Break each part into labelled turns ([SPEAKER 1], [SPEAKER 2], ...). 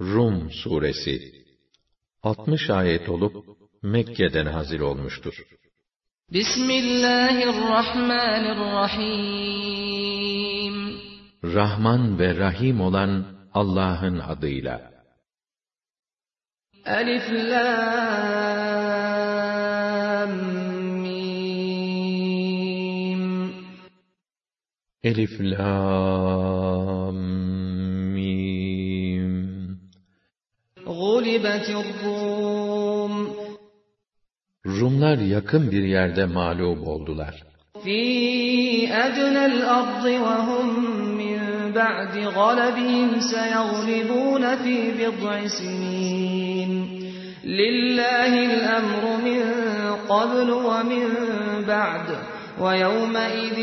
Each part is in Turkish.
[SPEAKER 1] Rum suresi 60 ayet olup Mekke'den nazil olmuştur.
[SPEAKER 2] Bismillahirrahmanirrahim
[SPEAKER 1] Rahman ve Rahim olan Allah'ın adıyla.
[SPEAKER 2] Elif Lam Mim
[SPEAKER 1] Elif Lam
[SPEAKER 2] غُلِبَتِ الرُّومُ.
[SPEAKER 1] Rumlar yakın bir yerde mağlup oldular.
[SPEAKER 2] فِي أَدْنَى الْأَرْضِ وَهُمْ مِنْ بَعْدِ غَلَبِهِمْ سَيَغْلِبُونَ فِي بِضْعِ سِنِينَ. لِلَّهِ الْأَمْرُ مِنْ قَبْلُ وَمِنْ بَعْدُ. وَيَوْمَئِذٍ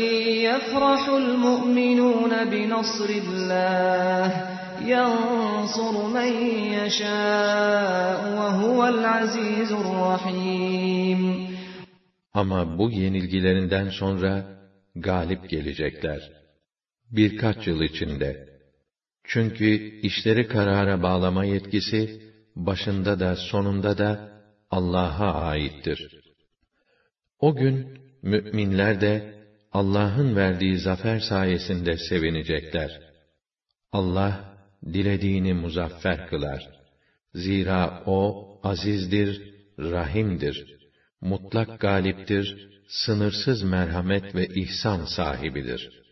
[SPEAKER 2] يَفْرَحُ الْمُؤْمِنُونَ بِنَصْرِ اللَّهِ. يَنْصُرُ مَنْ يَشَاءُ وَهُوَ الْعَزِيزُ الرَّحِيمُ
[SPEAKER 1] Ama bu yenilgilerinden sonra galip gelecekler. Birkaç yıl içinde. Çünkü işleri karara bağlama yetkisi, başında da sonunda da Allah'a aittir. O gün, müminler de, Allah'ın verdiği zafer sayesinde sevinecekler. Allah, dilediğini muzaffer kılar. Zira o azizdir, rahimdir. Mutlak galiptir, sınırsız merhamet ve ihsan sahibidir.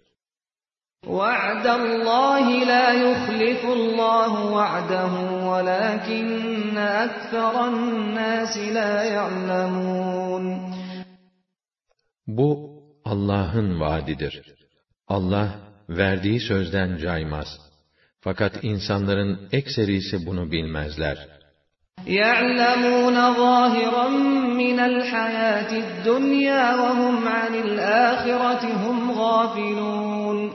[SPEAKER 2] وَعْدَ اللّٰهِ لَا يُخْلِفُ اللّٰهُ وَعْدَهُ وَلَكِنَّ أَكْثَرَ النَّاسِ لَا يَعْلَمُونَ
[SPEAKER 1] Bu Allah'ın vaadidir. Allah verdiği sözden caymaz. Fakat insanların ekserisi bunu bilmezler.
[SPEAKER 2] يَعْلَمُونَ ظَاهِرًا مِنَ الْحَيَاةِ الدُّنْيَا وَهُمْ عَنِ الْآخِرَةِ هُمْ غَافِلُونَ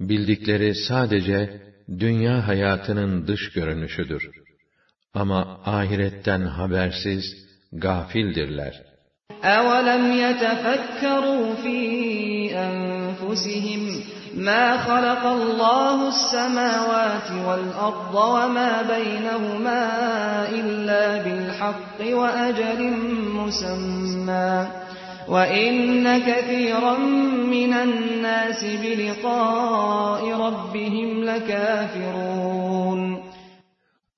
[SPEAKER 1] Bildikleri sadece dünya hayatının dış görünüşüdür. Ama ahiretten habersiz, gafildirler.
[SPEAKER 2] أَوَلَمْ يَتَفَكَّرُوا فِي أَنفُسِهِمْ مَا خَلَقَ اللّٰهُ السَّمَاوَاتِ وَالْأَرْضَ وَمَا بَيْنَهُمَا إِلَّا بِالْحَقِّ وَأَجَلٍ مُّسَمًّى وَإِنَّ كَثِيرًا مِّنَ النَّاسِ بِلِقَاءِ رَبِّهِمْ لَكَافِرُونَ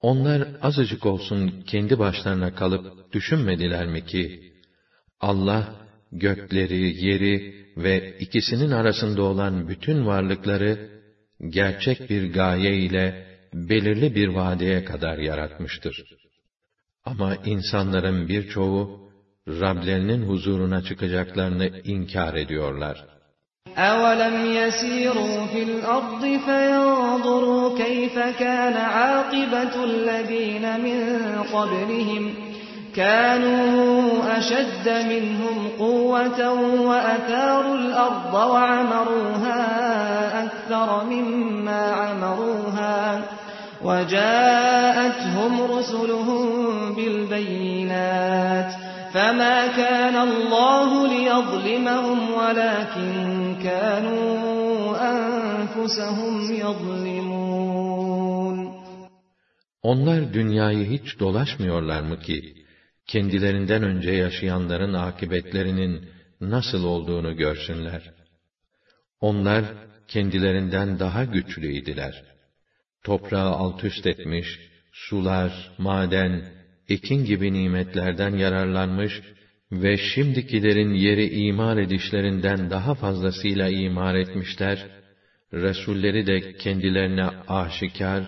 [SPEAKER 1] Onlar azıcık olsun kendi başlarına kalıp düşünmediler mi ki, Allah, gökleri, yeri ve ikisinin arasında olan bütün varlıkları, gerçek bir gaye ile belirli bir vadeye kadar yaratmıştır. Ama insanların birçoğu, Rablerinin huzuruna çıkacaklarını inkar ediyorlar.
[SPEAKER 2] أَوَلَمْ يَسِيرُوا فِي الْأَرْضِ فَيَنْظُرُوا كَيْفَ كَانَ عَاقِبَةُ الَّذ۪ينَ مِنْ قَبْلِهِمْ كانوا أشد منهم قوة وأثاروا الأرض وعمروها أكثر مما عمروها وجاءتهم رسلهم بالبينات فما كان الله ليظلمهم ولكن كانوا أنفسهم يظلمون
[SPEAKER 1] Onlar dünyayı hiç dolaşmıyorlar mı ki, kendilerinden önce yaşayanların akıbetlerinin nasıl olduğunu görsünler. Onlar kendilerinden daha güçlüydiler. Toprağı alt üst etmiş, sular, maden, ekin gibi nimetlerden yararlanmış ve şimdikilerin yeri imar edişlerinden daha fazlasıyla imar etmişler, Resulleri de kendilerine aşikar,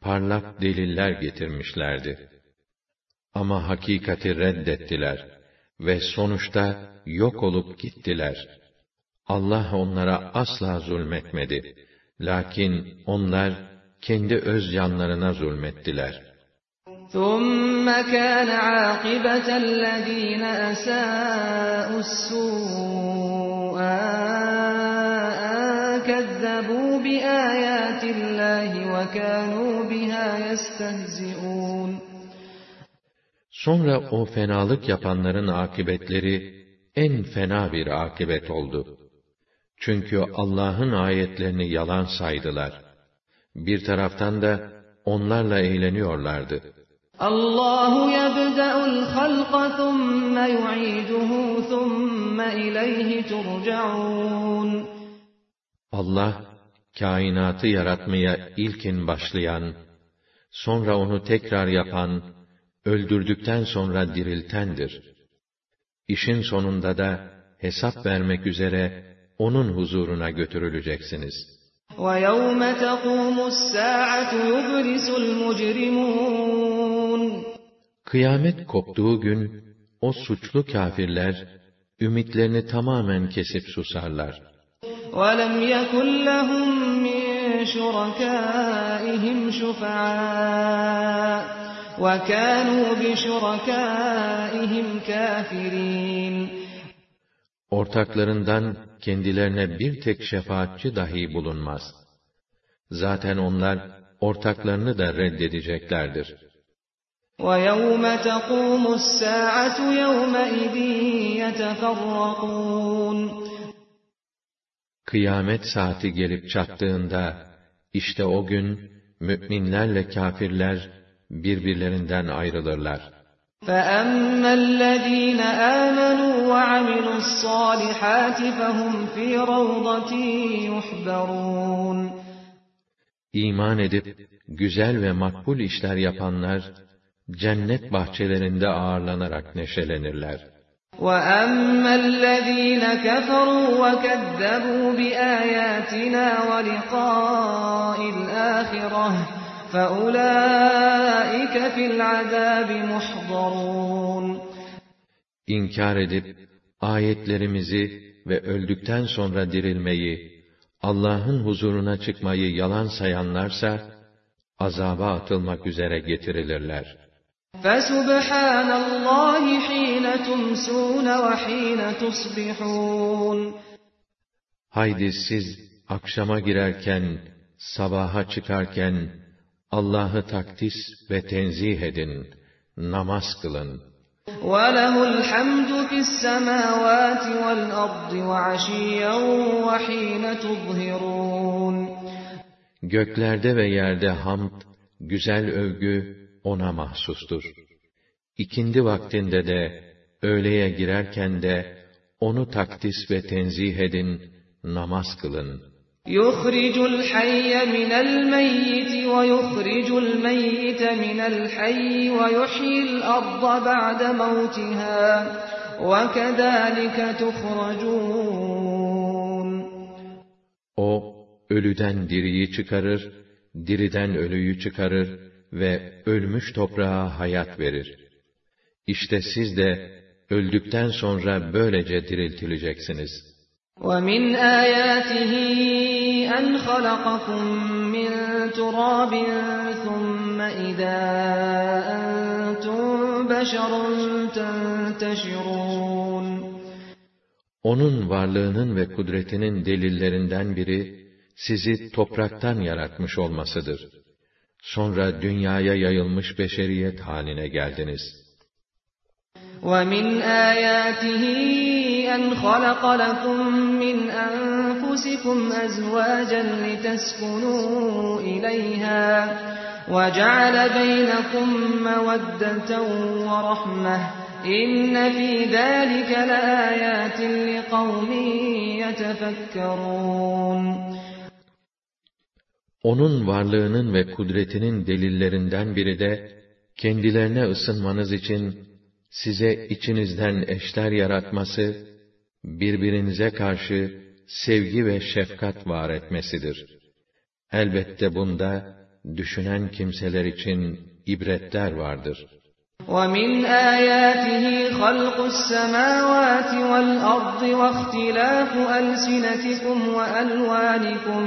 [SPEAKER 1] parlak deliller getirmişlerdi. Ama hakikati reddettiler ve sonuçta yok olup gittiler. Allah onlara asla zulmetmedi. Lakin onlar kendi öz canlarına zulmettiler.
[SPEAKER 2] ثُمَّ كَانَ عَاقِبَةَ الَّذ۪ينَ أَسَاءُوا السُّوءَ كَذَّبُوا بِآيَاتِ اللّٰهِ وَكَانُوا بِهَا يَسْتَهْزِئُونَ
[SPEAKER 1] Sonra o fenalık yapanların akıbetleri en fena bir akıbet oldu. Çünkü Allah'ın ayetlerini yalan saydılar. Bir taraftan da onlarla eğleniyorlardı.
[SPEAKER 2] Allahu yebda'ul halqa thumma yu'iduhu thumma ileyhi turcaun.
[SPEAKER 1] Allah, kainatı yaratmaya ilkin başlayan, sonra onu tekrar yapan, öldürdükten sonra diriltendir. İşin sonunda da hesap vermek üzere onun huzuruna götürüleceksiniz.
[SPEAKER 2] وَيَوْمَ تَقُومُ السَّاعَةُ يُبْلِسُ الْمُجْرِمُونَ
[SPEAKER 1] Kıyamet koptuğu gün, o suçlu kafirler, ümitlerini tamamen kesip susarlar.
[SPEAKER 2] وَلَمْ يَكُنْ لَهُمْ مِنْ شُرَكَائِهِمْ شُفَعَاءَ وَكَانُوا بِشُرَكَائِهِمْ كَافِرِينَ
[SPEAKER 1] Ortaklarından kendilerine bir tek şefaatçi dahi bulunmaz. Zaten onlar ortaklarını da reddedeceklerdir.
[SPEAKER 2] وَيَوْمَ تَقُومُ السَّاعَةُ يَوْمَئِذٍ يَتَفَرَّقُونَ
[SPEAKER 1] Kıyamet saati gelip çattığında, işte o gün, mü'minlerle kâfirler, birbirlerinden ayrılırlar.
[SPEAKER 2] فَأَمَّا الَّذ۪ينَ آمَنُوا وَعَمِلُوا الصَّالِحَاتِ فَهُمْ فِي رَوْضَةٍ يُحْبَرُونَ
[SPEAKER 1] İman edip, güzel ve makbul işler yapanlar, cennet bahçelerinde ağırlanarak neşelenirler.
[SPEAKER 2] وَأَمَّا الَّذ۪ينَ كَفَرُوا وَكَذَّبُوا بِآيَاتِنَا وَلِقَاءِ الْآخِرَةِ فَأُولَٰئِكَ فِي الْعَذَابِ مُحْضَرُونَ
[SPEAKER 1] İnkar edip, ayetlerimizi ve öldükten sonra dirilmeyi, Allah'ın huzuruna çıkmayı yalan sayanlarsa, azaba atılmak üzere getirilirler.
[SPEAKER 2] فَسُبْحَانَ اللّٰهِ حِينَ تُمْسُونَ وَحِينَ تُصْبِحُونَ
[SPEAKER 1] Haydi siz akşama girerken, sabaha çıkarken, Allah'ı takdis ve tenzih edin, namaz kılın.
[SPEAKER 2] وَلَهُ الْحَمْدُ فِي السَّمَاوَاتِ وَالْأَرْضِ وَعَشِيًّا وَحِينَ تُظْهِرُونَ
[SPEAKER 1] Göklerde ve yerde hamd, güzel övgü ona mahsustur. İkindi vaktinde de, öğleye girerken de, onu takdis ve tenzih edin, namaz kılın.
[SPEAKER 2] يُخْرِجُ الْحَيَّ مِنَ الْمَيِّتِ وَيُخْرِجُ الْمَيِّتَ مِنَ الْحَيِّ وَيُحْيِي الْأَرْضَ بَعْدَ مَوْتِهَا وَكَذَٰلِكَ تُخْرَجُونَ
[SPEAKER 1] O, ölüden diriyi çıkarır, diriden ölüyü çıkarır ve ölmüş toprağa hayat verir. İşte siz de öldükten sonra böylece diriltileceksiniz.
[SPEAKER 2] وَمِنْ آيَاتِهِ أَنْ خَلَقَكُم مِّن تُرَابٍ ثُمَّ إِذَا أَنتُم بَشَرٌ تَنتَشِرُونَ
[SPEAKER 1] Onun varlığının ve kudretinin delillerinden biri, sizi topraktan yaratmış olmasıdır. Sonra dünyaya yayılmış beşeriyet haline geldiniz.
[SPEAKER 2] وَمِنْ آيَاتِهِ أَنْ خَلَقَ لَكُم مِّنْ أَنفُسِكُمْ أَزْوَاجًا لِّتَسْكُنُوا إِلَيْهَا وَجَعَلَ بَيْنَكُم مَّوَدَّةً وَرَحْمَةً ۚ إِنَّ فِي ذَٰلِكَ لَآيَاتٍ لِّقَوْمٍ يَتَفَكَّرُونَ
[SPEAKER 1] Onun varlığının ve kudretinin delillerinden biri de, kendilerine ısınmanız için, size içinizden eşler yaratması, birbirinize karşı sevgi ve şefkat var etmesidir. Elbette bunda, düşünen kimseler için ibretler vardır.
[SPEAKER 2] وَمِنْ آيَاتِهِ خَلْقُ السَّمَاوَاتِ وَالْأَرْضِ وَاخْتِلَافُ أَلْسِنَتِكُمْ وَأَلْوَانِكُمْ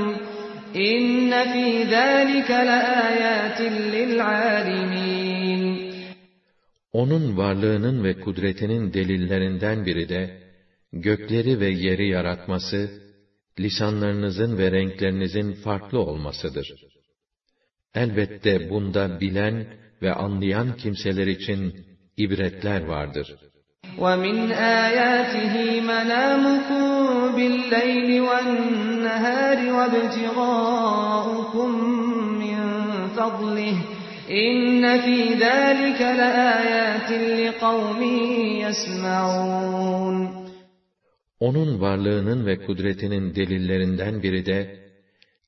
[SPEAKER 2] إِنَّ فِي ذَٰلِكَ لَآيَاتٍ لِّلْعَالِمِينَ
[SPEAKER 1] Onun varlığının ve kudretinin delillerinden biri de, gökleri ve yeri yaratması, lisanlarınızın ve renklerinizin farklı olmasıdır. Elbette bunda bilen ve anlayan kimseler için ibretler vardır.
[SPEAKER 2] وَمِنْ آيَاتِهِ مَنَامُكُم بِاللَّيْلِ وَالنَّهَارِ وَابْتِغَاؤُكُم مِّن فضله İnne fî zâlike leâyâtin liqavmin.
[SPEAKER 1] Onun varlığının ve kudretinin delillerinden biri de,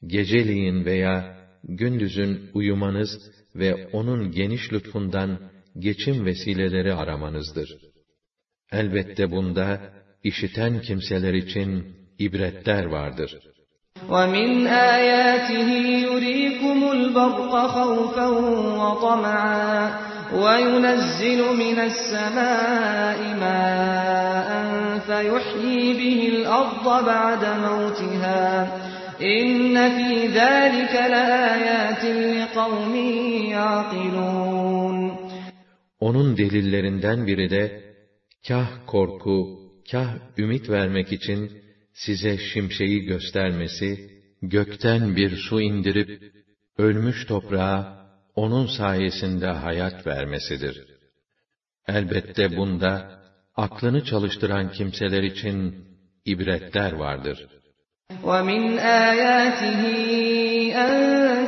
[SPEAKER 1] geceliğin veya gündüzün uyumanız ve onun geniş lütfundan geçim vesileleri aramanızdır. Elbette bunda, işiten kimseler için ibretler vardır.''
[SPEAKER 2] وَمِنْ آيَاتِهِ يُرِيكُمُ الْبَرْقَ خَوْفًا وَطَمَعًا وَيُنَزِّلُ مِنَ السَّمَاءِ مَاءً فَيُحْيِي بِهِ الْأَرْضَ بَعْدَ مَوْتِهَا إِنَّ فِي ذَلِكَ لَآيَاتٍ لِقَوْمٍ يَعْقِلُونَ
[SPEAKER 1] Onun delillerinden biri de, kah korku, kah ümit vermek için size şimşeği göstermesi, gökten bir su indirip, ölmüş toprağa, onun sayesinde hayat vermesidir. Elbette bunda, aklını çalıştıran kimseler için ibretler vardır.
[SPEAKER 2] وَمِنْ آيَاتِهِ أَن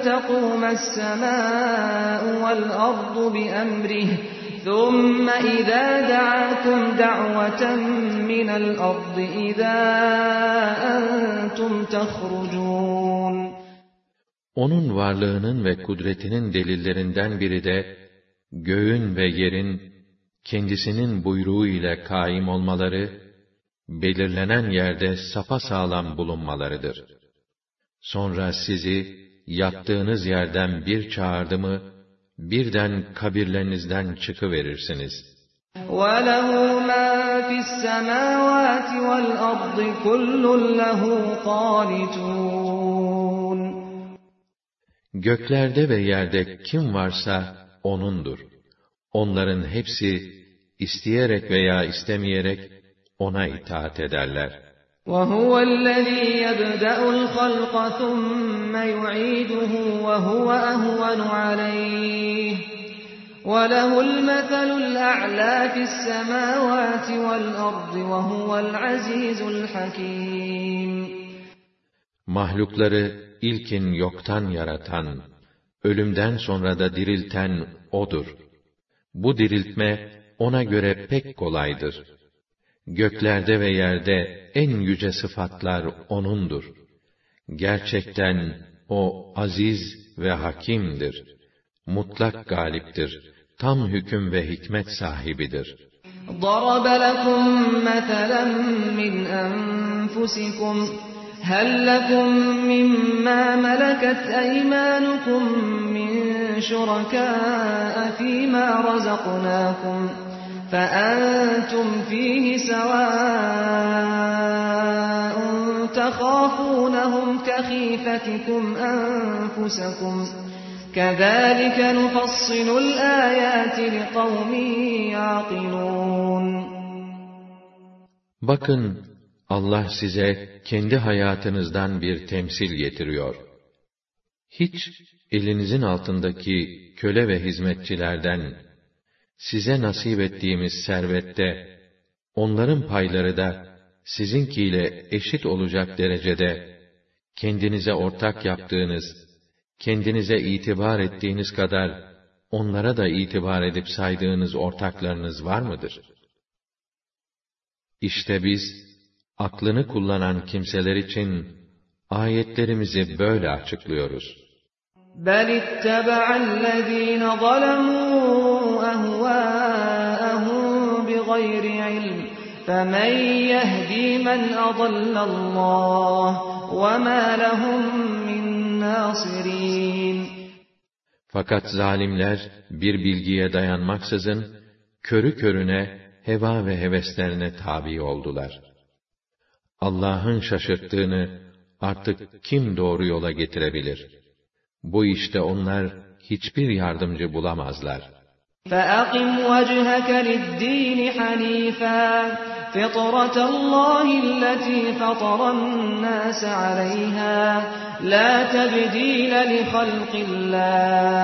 [SPEAKER 2] تَقُومَ السَّمَاءُ وَالْأَرْضُ بِأَمْرِهِ ثُمَّ إِذَا دَعَاكُمْ دَعْوَةً مِّنَ الْأَرْضِ إِذَا أَنْتُمْ تَخْرُجُونَ
[SPEAKER 1] Onun varlığının ve kudretinin delillerinden biri de, göğün ve yerin, kendisinin buyruğu ile kaim olmaları, belirlenen yerde sapa sağlam bulunmalarıdır. Sonra sizi, yattığınız yerden bir çağırdı mı, birden kabirlerinizden çıkıverirsiniz.
[SPEAKER 2] وَلَهُ مَا فِي السَّمَاوَاتِ وَالْأَرْضِ كُلٌّ لَهُ قَانِتُونَ
[SPEAKER 1] Göklerde ve yerde kim varsa O'nundur. Onların hepsi, isteyerek veya istemeyerek, O'na itaat ederler.
[SPEAKER 2] وَهُوَ الَّذ۪ي يَبْدَأُ الْخَلْقَ ثُمَّ يُعِيدُهُ وَهُوَ أَهْوَنُ عَلَيْهِ وَلَهُ الْمَثَلُ الْأَعْلَى فِي السَّمَاوَاتِ وَالْأَرْضِ وَهُوَ الْعَز۪يزُ الْحَك۪يمُ
[SPEAKER 1] Mahlukları ilkin yoktan yaratan, ölümden sonra da dirilten O'dur. Bu diriltme, O'na göre pek kolaydır. Göklerde ve yerde en yüce sıfatlar O'nundur. Gerçekten O aziz ve hakimdir. Mutlak galiptir. Tam hüküm ve hikmet sahibidir.
[SPEAKER 2] ضَرَبَ لَكُم مَّثَلًا مِّنْ أَنفُسِكُمْ هَل لَّكُم مِّمَّا مَلَكَتْ أَيْمَانُكُم مِّن شُرَكَاءَ فِيمَا رَزَقْنَاكُمْ فَأَنتُمْ فِيهِ سَوَاءٌ تَخَافُونَهُمْ كَخِيفَتِكُمْ أَنفُسَكُمْ كَذَٰلِكَ نُفَصِّلُ الْآيَاتِ لِقَوْمٍ يَعْقِلُونَ
[SPEAKER 1] Bakın, Allah size kendi hayatınızdan bir temsil getiriyor. Hiç elinizin altındaki köle ve hizmetçilerden size nasip ettiğimiz servette onların payları da sizinkiyle eşit olacak derecede kendinize ortak yaptığınız, kendinize itibar ettiğiniz kadar onlara da itibar edip saydığınız ortaklarınız var mıdır? İşte biz aklını kullanan kimseler için ayetlerimizi böyle açıklıyoruz.
[SPEAKER 2] بَلِ اتَّبَعَ الَّذ۪ينَ ظَلَمُوا أَهْوَاءَهُمْ بِغَيْرِ عِلْمٍ فَمَنْ يَهْدِي مَنْ أَضَلَّ اللّٰهِ وَمَا لَهُمْ مِنْ نَاصِرِينَ
[SPEAKER 1] Fakat zalimler bir bilgiye dayanmaksızın körü körüne heva ve heveslerine tabi oldular. Allah'ın şaşırttığını artık kim doğru yola getirebilir? Bu işte onlar hiçbir yardımcı bulamazlar.
[SPEAKER 2] فَأَقِمْ وَجْهَكَ لِلدِّينِ حَنِيفًا فِطْرَةَ اللّٰهِ الَّتِي فَطَرَ النَّاسَ عَلَيْهَا لَا تَبْدِيلَ لِخَلْقِ اللّٰهِ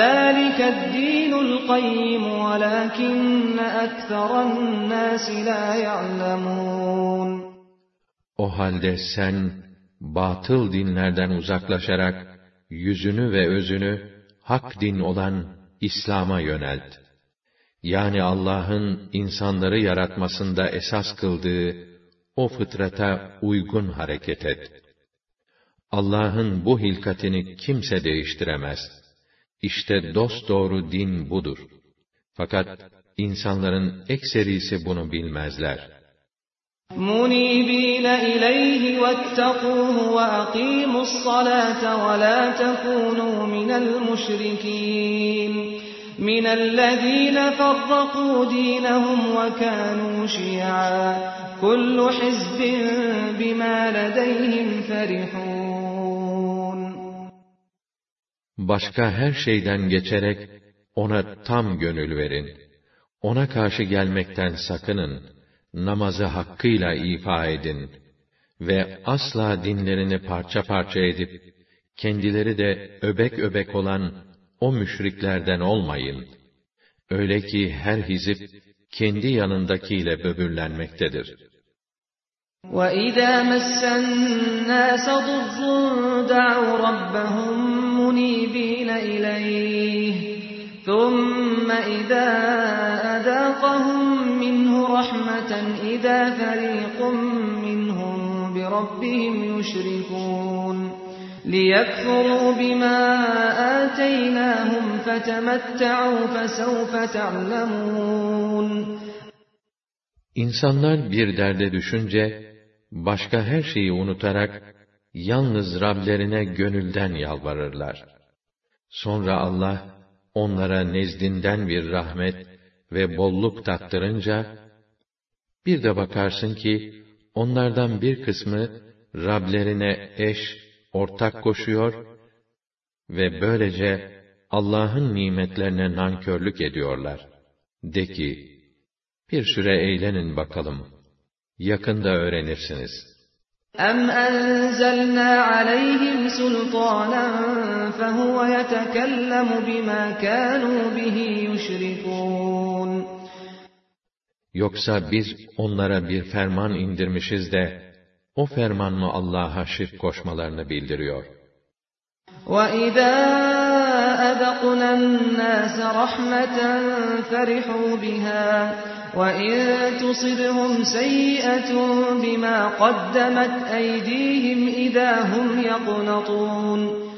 [SPEAKER 2] ذَٰلِكَ الدِّينُ الْقَيِّمُ وَلَٰكِنَّ أَكْثَرَ النَّاسِ لَا يَعْلَمُونَ
[SPEAKER 1] O halde sen, batıl dinlerden uzaklaşarak, yüzünü ve özünü, hak din olan İslam'a yönelt. Yani Allah'ın insanları yaratmasında esas kıldığı o fıtrata uygun hareket et. Allah'ın bu hilkatini kimse değiştiremez. İşte dost doğru din budur. Fakat insanların ekserisi bunu bilmezler.
[SPEAKER 2] منيبين إليه واتقوه وأقيموا الصلاة ولا تكونوا من المشركين من الذين فرقوا دينهم وكانوا شيعا كل حزب بما لديهم فرحون
[SPEAKER 1] Başka her şeyden geçerek ona tam gönül verin. Ona karşı gelmekten sakının namazı hakkıyla ifa edin ve asla dinlerini parça parça edip, kendileri de öbek öbek olan o müşriklerden olmayın. Öyle ki her hizip, kendi yanındakiyle böbürlenmektedir.
[SPEAKER 2] وَإِذَا مَسَّ النَّاسَ ضُرٌّ دَعَوْا رَبَّهُمْ مُنِيبِينَ إِلَيْهِ ثُمَّ إِذَا أَذَاقَهُم رحمة إذا فريق منهم بربهم يشركون ليكفروا بما آتيناهم فتمتعوا فسوف تعلمون
[SPEAKER 1] İnsanlar bir derde düşünce, başka her şeyi unutarak, yalnız Rablerine gönülden yalvarırlar. Sonra Allah, onlara nezdinden bir rahmet ve bolluk tattırınca, bir de bakarsın ki, onlardan bir kısmı, Rablerine eş, ortak koşuyor ve böylece Allah'ın nimetlerine nankörlük ediyorlar. De ki, bir süre eğlenin bakalım. Yakında öğrenirsiniz.
[SPEAKER 2] اَمْ أَنْزَلْنَا عَلَيْهِمْ سُلْطَانًا فَهُوَ يَتَكَلَّمُ بِمَا كَانُوا بِهِ يُشْرِكُونَ
[SPEAKER 1] Yoksa biz onlara bir ferman indirmişiz de, o ferman mı Allah'a şirk koşmalarını bildiriyor?
[SPEAKER 2] وَإِذَا أَذَقْنَا النَّاسَ رَحْمَةً فَرِحُوا بِهَا وَإِن تُصِبْهُمْ سَيِّئَةٌ بِمَا قَدَّمَتْ أَيْدِيهِمْ إِذَا هُمْ يَقْنَطُونَ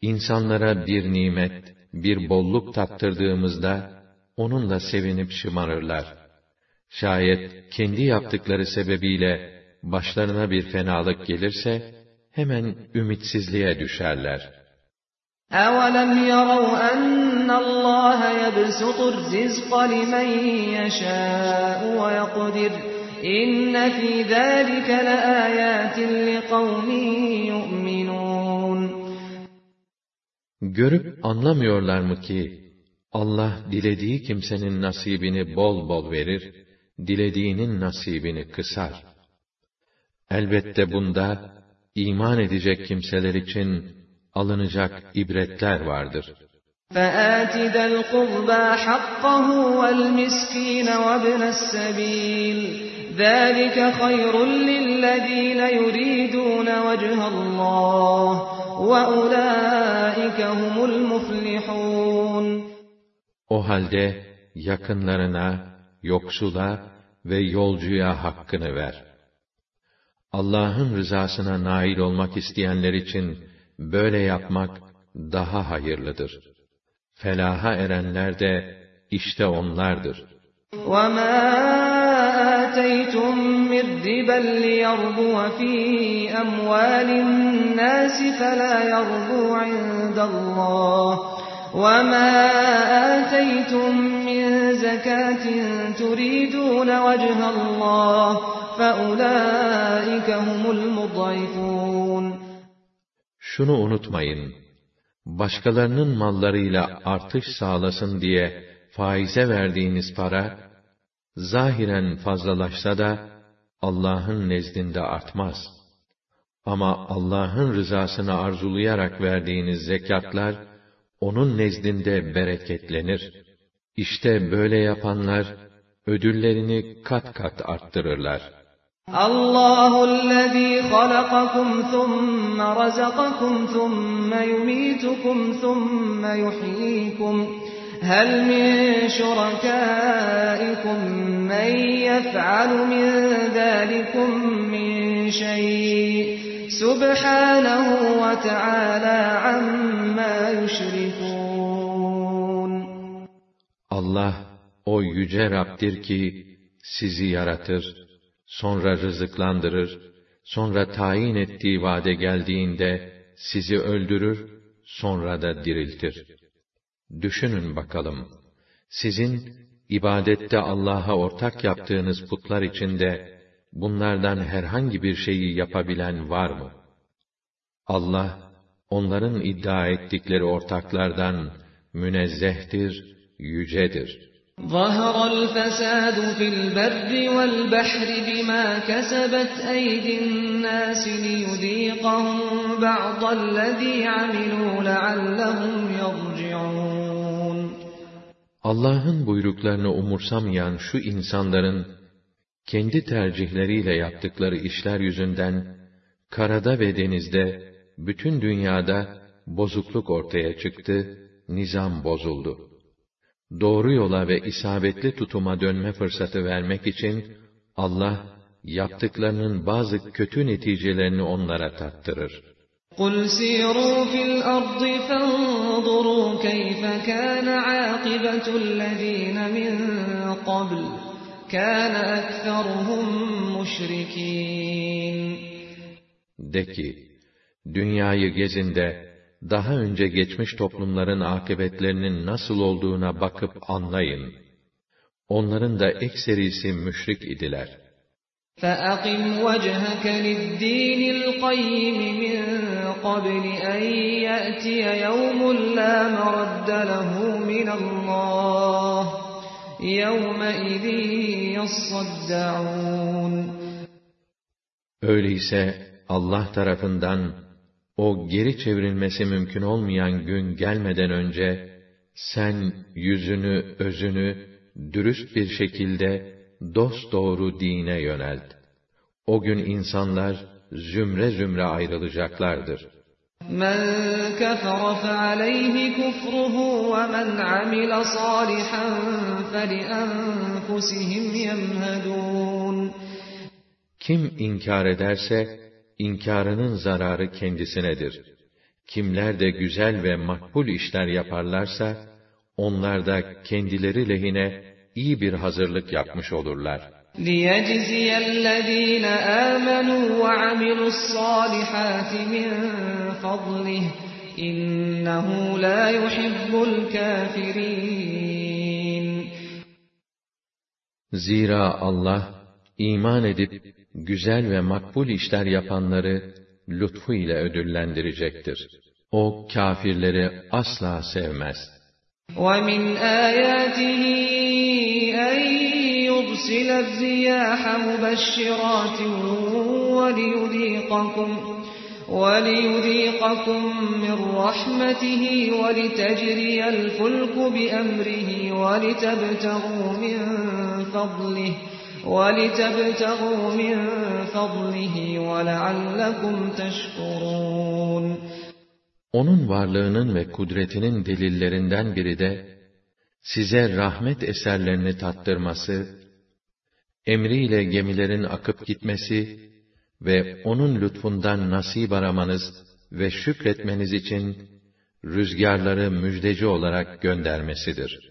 [SPEAKER 1] İnsanlara bir nimet, bir bolluk tattırdığımızda, onunla sevinip şımarırlar. Şayet kendi yaptıkları sebebiyle başlarına bir fenalık gelirse, hemen ümitsizliğe düşerler.
[SPEAKER 2] أَوَلَمْ يَرَوْا أَنَّ اللّٰهَ يَبْسُطُ الرِّزْقَ لِمَنْ يَشَاءُ وَيَقْدِرُ إِنَّ فِي ذَٰلِكَ لَآيَاتٍ لِقَوْمٍ يُؤْمِنُونَ
[SPEAKER 1] Görüp anlamıyorlar mı ki, Allah dilediği kimsenin nasibini bol bol verir, dilediğinin nasibini kısar. Elbette bunda iman edecek kimseler için alınacak ibretler vardır.
[SPEAKER 2] فَآتِ ذَا الْقُرْبَى حَقَّهُ وَالْمِسْكِينَ وَابْنَ السَّبِيلِ ذَلِكَ خَيْرٌ لِلَّذِينَ يُرِيدُونَ وَجْهَ اللَّهِ وَأُولَٰئِكَ هُمُ الْمُفْلِحُونَ
[SPEAKER 1] o halde yakınlarına, yoksula ve yolcuya hakkını ver. Allah'ın rızasına nail olmak isteyenler için böyle yapmak daha hayırlıdır. Felaha erenler de işte onlardır.
[SPEAKER 2] وَمَا آتَيْتُم مِّن رِّبًا لِّيَرْبُوَ فِي أَمْوَالِ النَّاسِ فَلَا يَرْبُو عِندَ اللَّهِ وَمَا آتَيْتُم مِّن زَكَاةٍ تُرِيدُونَ وَجْهَ اللّٰهِ فَأُولَٰئِكَ هُمُ الْمُضْعِفُونَ
[SPEAKER 1] şunu unutmayın, başkalarının mallarıyla artış sağlasın diye faize verdiğiniz para, zahiren fazlalaşsa da, Allah'ın nezdinde artmaz. Ama Allah'ın rızasını arzulayarak verdiğiniz zekatlar, onun nezdinde bereketlenir. İşte böyle yapanlar, ödüllerini kat kat arttırırlar.
[SPEAKER 2] الله الذي خلقكم ثم رزقكم ثم يميتكم ثم يحييكم هل من شركائكم من يفعل من ذلكم من شيء سبحانه وتعالى عما يشركون
[SPEAKER 1] Allah o yüce Rab'dir ki sizi yaratır, sonra rızıklandırır, sonra tayin ettiği vade geldiğinde sizi öldürür, sonra da diriltir. Düşünün bakalım, sizin ibadette Allah'a ortak yaptığınız putlar içinde bunlardan herhangi bir şeyi yapabilen var mı? Allah, onların iddia ettikleri ortaklardan münezzehtir, yücedir.''
[SPEAKER 2] ظهر الفساد في البر والبحر بما كسبت أيدي الناس ليذيقهم بعض الذي عملوا لعلهم يرجعون
[SPEAKER 1] Allah'ın buyruklarını umursamayan şu insanların kendi tercihleriyle yaptıkları işler yüzünden karada ve denizde bütün dünyada bozukluk ortaya çıktı, nizam bozuldu doğru yola ve isabetli tutuma dönme fırsatı vermek için Allah yaptıklarının bazı kötü neticelerini onlara tattırır.
[SPEAKER 2] قُلْ سِيرُوا فِي الْأَرْضِ فَانظُرُوا كَيْفَ كَانَ عَاقِبَةُ الَّذ۪ينَ مِنْ قَبْلِ كَانَ أَكْثَرُهُمْ مُشْرِك۪ينَ
[SPEAKER 1] De ki, dünyayı gezin de, daha önce geçmiş toplumların akıbetlerinin nasıl olduğuna bakıp anlayın. Onların da ekserisi müşrik idiler.
[SPEAKER 2] فَأَقِمْ وَجْهَكَ لِلدِّينِ الْقَيِّمِ مِنْ قَبْلِ أَنْ يَأْتِيَ يَوْمٌ لَا مَرَدَّ لَهُ مِنَ اللّٰهِ يَوْمَئِذٍ يَصَّدَّعُونَ
[SPEAKER 1] Öyleyse Allah tarafından o geri çevrilmesi mümkün olmayan gün gelmeden önce, sen yüzünü, özünü, dürüst bir şekilde dost doğru dine yönelt. O gün insanlar zümre zümre ayrılacaklardır.
[SPEAKER 2] مَنْ كَفَرَ فَعَلَيْهِ كُفْرُهُ وَمَنْ عَمِلَ صَالِحًا فَلِأَنْفُسِهِمْ يَمْهَدُونَ
[SPEAKER 1] Kim inkar ederse, inkarının zararı kendisinedir. Kimler de güzel ve makbul işler yaparlarsa, onlar da kendileri lehine iyi bir hazırlık yapmış olurlar.
[SPEAKER 2] لِيَجْزِيَ الَّذ۪ينَ آمَنُوا وَعَمِلُوا الصَّالِحَاتِ مِنْ فَضْلِهِ اِنَّهُ لَا يُحِبُّ الْكَافِرِينَ
[SPEAKER 1] Zira Allah, iman edip güzel ve makbul işler yapanları lütfu ile ödüllendirecektir. O kâfirleri asla sevmez.
[SPEAKER 2] وَمِنْ آيَاتِهِ أَنْ يُرْسِلَ الرِّيَاحَ مُبَشِّرَاتٍ وَلِيُذِيقَكُمْ وَلِيُذِيقَكُمْ مِنْ رَحْمَتِهِ وَلِتَجْرِيَ الْفُلْكُ بِأَمْرِهِ وَلِتَبْتَغُوا مِنْ فَضْلِهِ وَلِتَبْتَغُوا مِنْ فَضْلِهِ وَلَعَلَّكُمْ تَشْكُرُونَ
[SPEAKER 1] Onun varlığının ve kudretinin delillerinden biri de, size rahmet eserlerini tattırması, emriyle gemilerin akıp gitmesi ve onun lütfundan nasip aramanız ve şükretmeniz için rüzgarları müjdeci olarak göndermesidir.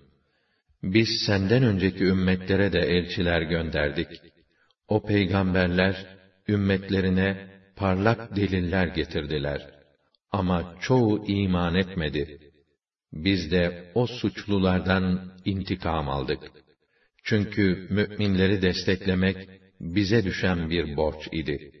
[SPEAKER 1] Biz senden önceki ümmetlere de elçiler gönderdik. O peygamberler, ümmetlerine parlak deliller getirdiler. Ama çoğu iman etmedi. Biz de o suçlulardan intikam aldık. Çünkü müminleri desteklemek bize düşen bir borç idi.''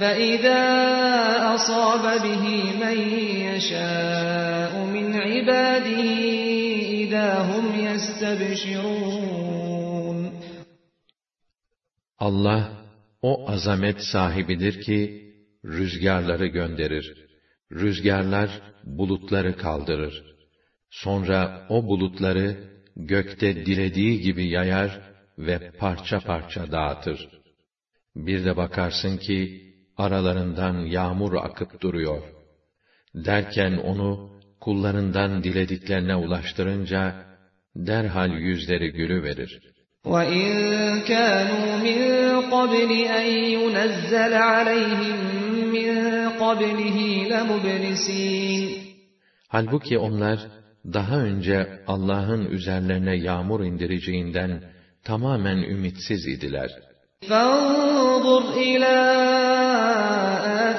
[SPEAKER 2] فإذا أصاب به من يشاء من عباده إذا هم يستبشرون
[SPEAKER 1] Allah o azamet sahibidir ki rüzgarları gönderir. Rüzgarlar bulutları kaldırır. Sonra o bulutları gökte dilediği gibi yayar ve parça parça dağıtır. Bir de bakarsın ki aralarından yağmur akıp duruyor. Derken onu kullarından dilediklerine ulaştırınca derhal yüzleri gülü verir.
[SPEAKER 2] وَإِنْ كَانُوا مِنْ قَبْلِ أَنْ يُنَزَّلَ عَلَيْهِمْ مِنْ قَبْلِهِ لَمُبْلِسِينَ
[SPEAKER 1] Halbuki onlar daha önce Allah'ın üzerlerine yağmur indireceğinden tamamen ümitsiz idiler.
[SPEAKER 2] فانظر إلى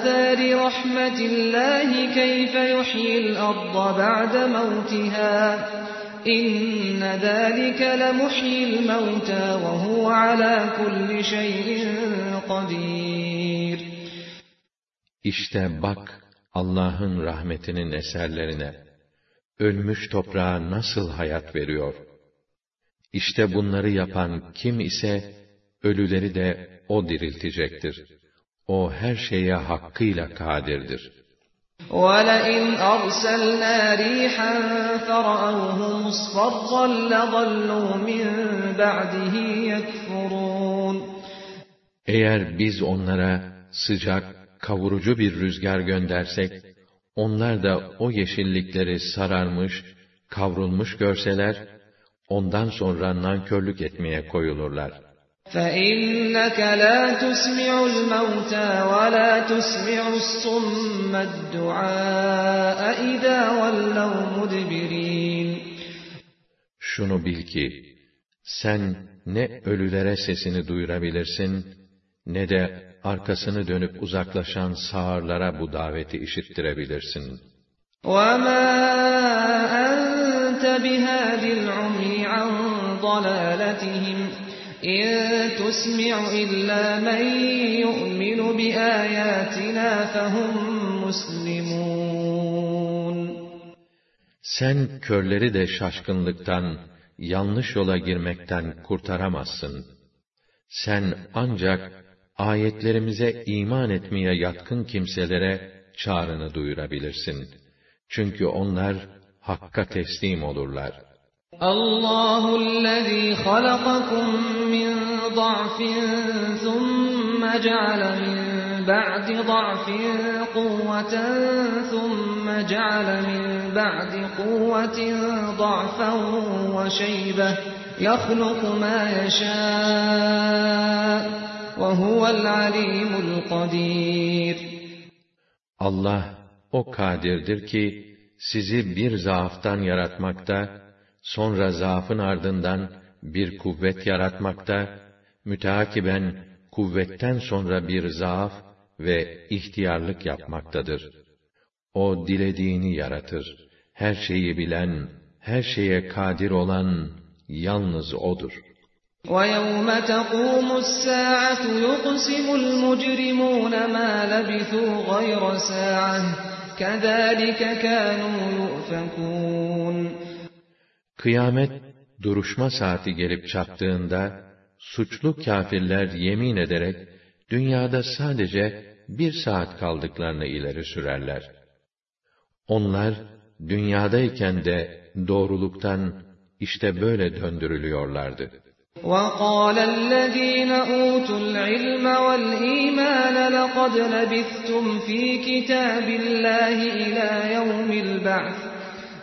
[SPEAKER 2] آثار رحمة الله كيف يحيي الأرض بعد موتها إن ذلك لمحيي الموتى وهو على كل شيء قدير
[SPEAKER 1] İşte bak Allah'ın rahmetinin eserlerine. Ölmüş toprağa nasıl hayat veriyor. İşte bunları yapan kim ise ölüleri de o diriltecektir. O her şeye hakkıyla kadirdir.
[SPEAKER 2] وَلَئِنْ أَرْسَلْنَا رِيحًا فَرَأَوْهُ مُصْفَرًّا لَظَلُّوا مِنْ بَعْدِهِ يَكْفُرُونَ
[SPEAKER 1] Eğer biz onlara sıcak, kavurucu bir rüzgar göndersek, onlar da o yeşillikleri sararmış, kavrulmuş görseler, ondan sonra nankörlük etmeye koyulurlar.
[SPEAKER 2] فَإِنَّكَ لَا تُسْمِعُ الْمَوْتَى وَلَا تُسْمِعُ الصُّمَّ الدُّعَاءَ إِذَا وَلَّوْا مُدْبِرِينَ
[SPEAKER 1] Şunu bil ki, sen ne ölülere sesini duyurabilirsin, ne de arkasını dönüp uzaklaşan sağırlara bu daveti işittirebilirsin.
[SPEAKER 2] وَمَا أَنْتَ بِهَادِ الْعُمْيِ عَنْ ضَلَالَتِهِمْ إِنْ تُسْمِعُ إِلَّا مَنْ يُؤْمِنُ بِآيَاتِنَا فَهُمْ مُسْلِمُونَ
[SPEAKER 1] Sen körleri de şaşkınlıktan, yanlış yola girmekten kurtaramazsın. Sen ancak ayetlerimize iman etmeye yatkın kimselere çağrını duyurabilirsin. Çünkü onlar hakka teslim olurlar.
[SPEAKER 2] الله الذي خلقكم من ضعف ثم جعل من بعد ضعف قوة ثم جعل من بعد قوة ضعفا وشيبة يخلق ما يشاء وهو العليم القدير.
[SPEAKER 1] Allah o kadirdir ki sizi bir zaaftan yaratmakta, sonra zaafın ardından bir kuvvet yaratmakta, müteakiben kuvvetten sonra bir zaaf ve ihtiyarlık yapmaktadır. O dilediğini yaratır. Her şeyi bilen, her şeye kadir olan yalnız O'dur.
[SPEAKER 2] وَيَوْمَ تَقُومُ السَّاعَةُ يُقْسِمُ الْمُجْرِمُونَ مَا لَبِثُوا غَيْرَ سَاعَةٍ كَذَٰلِكَ كَانُوا يُؤْفَكُونَ
[SPEAKER 1] Kıyamet duruşma saati gelip çattığında suçlu kâfirler yemin ederek dünyada sadece bir saat kaldıklarını ileri sürerler. Onlar dünyadayken de doğruluktan işte böyle döndürülüyorlardı.
[SPEAKER 2] وَقَالَ الَّذ۪ينَ أُوتُوا الْعِلْمَ وَالْا۪يمَانَ لَقَدْ لَبِثْتُمْ ف۪ي كِتَابِ اللّٰهِ اِلَى يَوْمِ الْبَعْثِ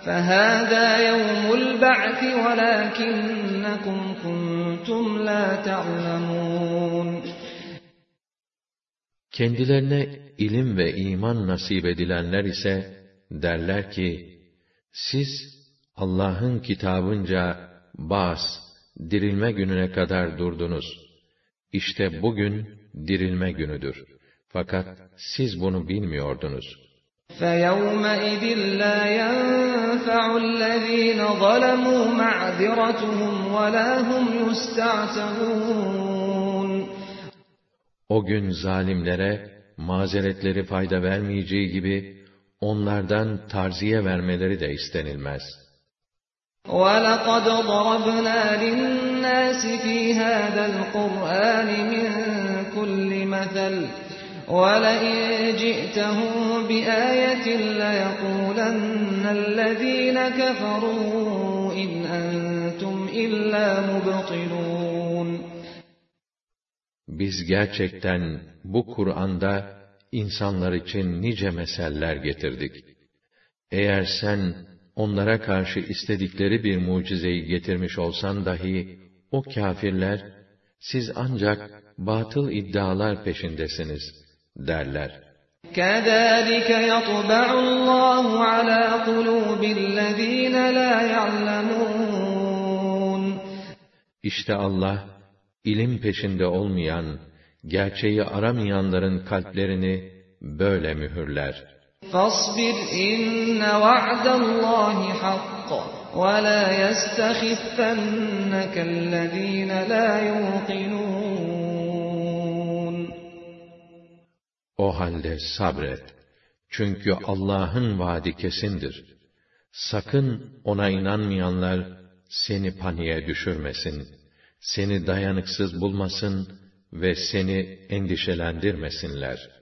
[SPEAKER 2] فَهَذَا يَوْمُ الْبَعْثِ وَلَاكِنَّكُمْ كُنْتُمْ لَا تَعْلَمُونَ
[SPEAKER 1] Kendilerine ilim ve iman nasip edilenler ise derler ki, siz Allah'ın kitabınca bas, dirilme gününe kadar durdunuz. İşte bugün dirilme günüdür. Fakat siz bunu bilmiyordunuz.''
[SPEAKER 2] فَيَوْمَئِذٍ لَّا يَنفَعُ الَّذ۪ينَ ظَلَمُوا مَعْذِرَتُهُمْ وَلَا هُمْ يُسْتَعْتَبُونَ
[SPEAKER 1] O gün zalimlere mazeretleri fayda vermeyeceği gibi onlardan tarziye vermeleri de istenilmez.
[SPEAKER 2] وَلَقَدْ ضَرَبْنَا لِلنَّاسِ فِي هَذَا الْقُرْآنِ مِنْ كُلِّ مَثَلٍ وَلَئِنْ جِئْتَهُمْ بِآيَةٍ لَيَقُولَنَّ الَّذ۪ينَ كَفَرُوا اِنْ أَنْتُمْ اِلَّا مُبْطِلُونَ
[SPEAKER 1] Biz gerçekten bu Kur'an'da insanlar için nice meseller getirdik. Eğer sen onlara karşı istedikleri bir mucizeyi getirmiş olsan dahi, o kâfirler, siz ancak batıl iddialar peşindesiniz derler.
[SPEAKER 2] كَذَٰلِكَ يَطْبَعُ اللّٰهُ عَلَى قُلُوبِ الَّذ۪ينَ لَا يَعْلَمُونَ
[SPEAKER 1] İşte Allah, ilim peşinde olmayan, gerçeği aramayanların kalplerini böyle mühürler.
[SPEAKER 2] فَاصْبِرْ اِنَّ وَعْدَ اللّٰهِ حَقٌّ وَلَا يَسْتَخِفَّنَّكَ الَّذ۪ينَ لَا يُوقِنُونَ
[SPEAKER 1] O halde sabret. Çünkü Allah'ın vaadi kesindir. Sakın ona inanmayanlar seni paniğe düşürmesin. Seni dayanıksız bulmasın ve seni endişelendirmesinler.''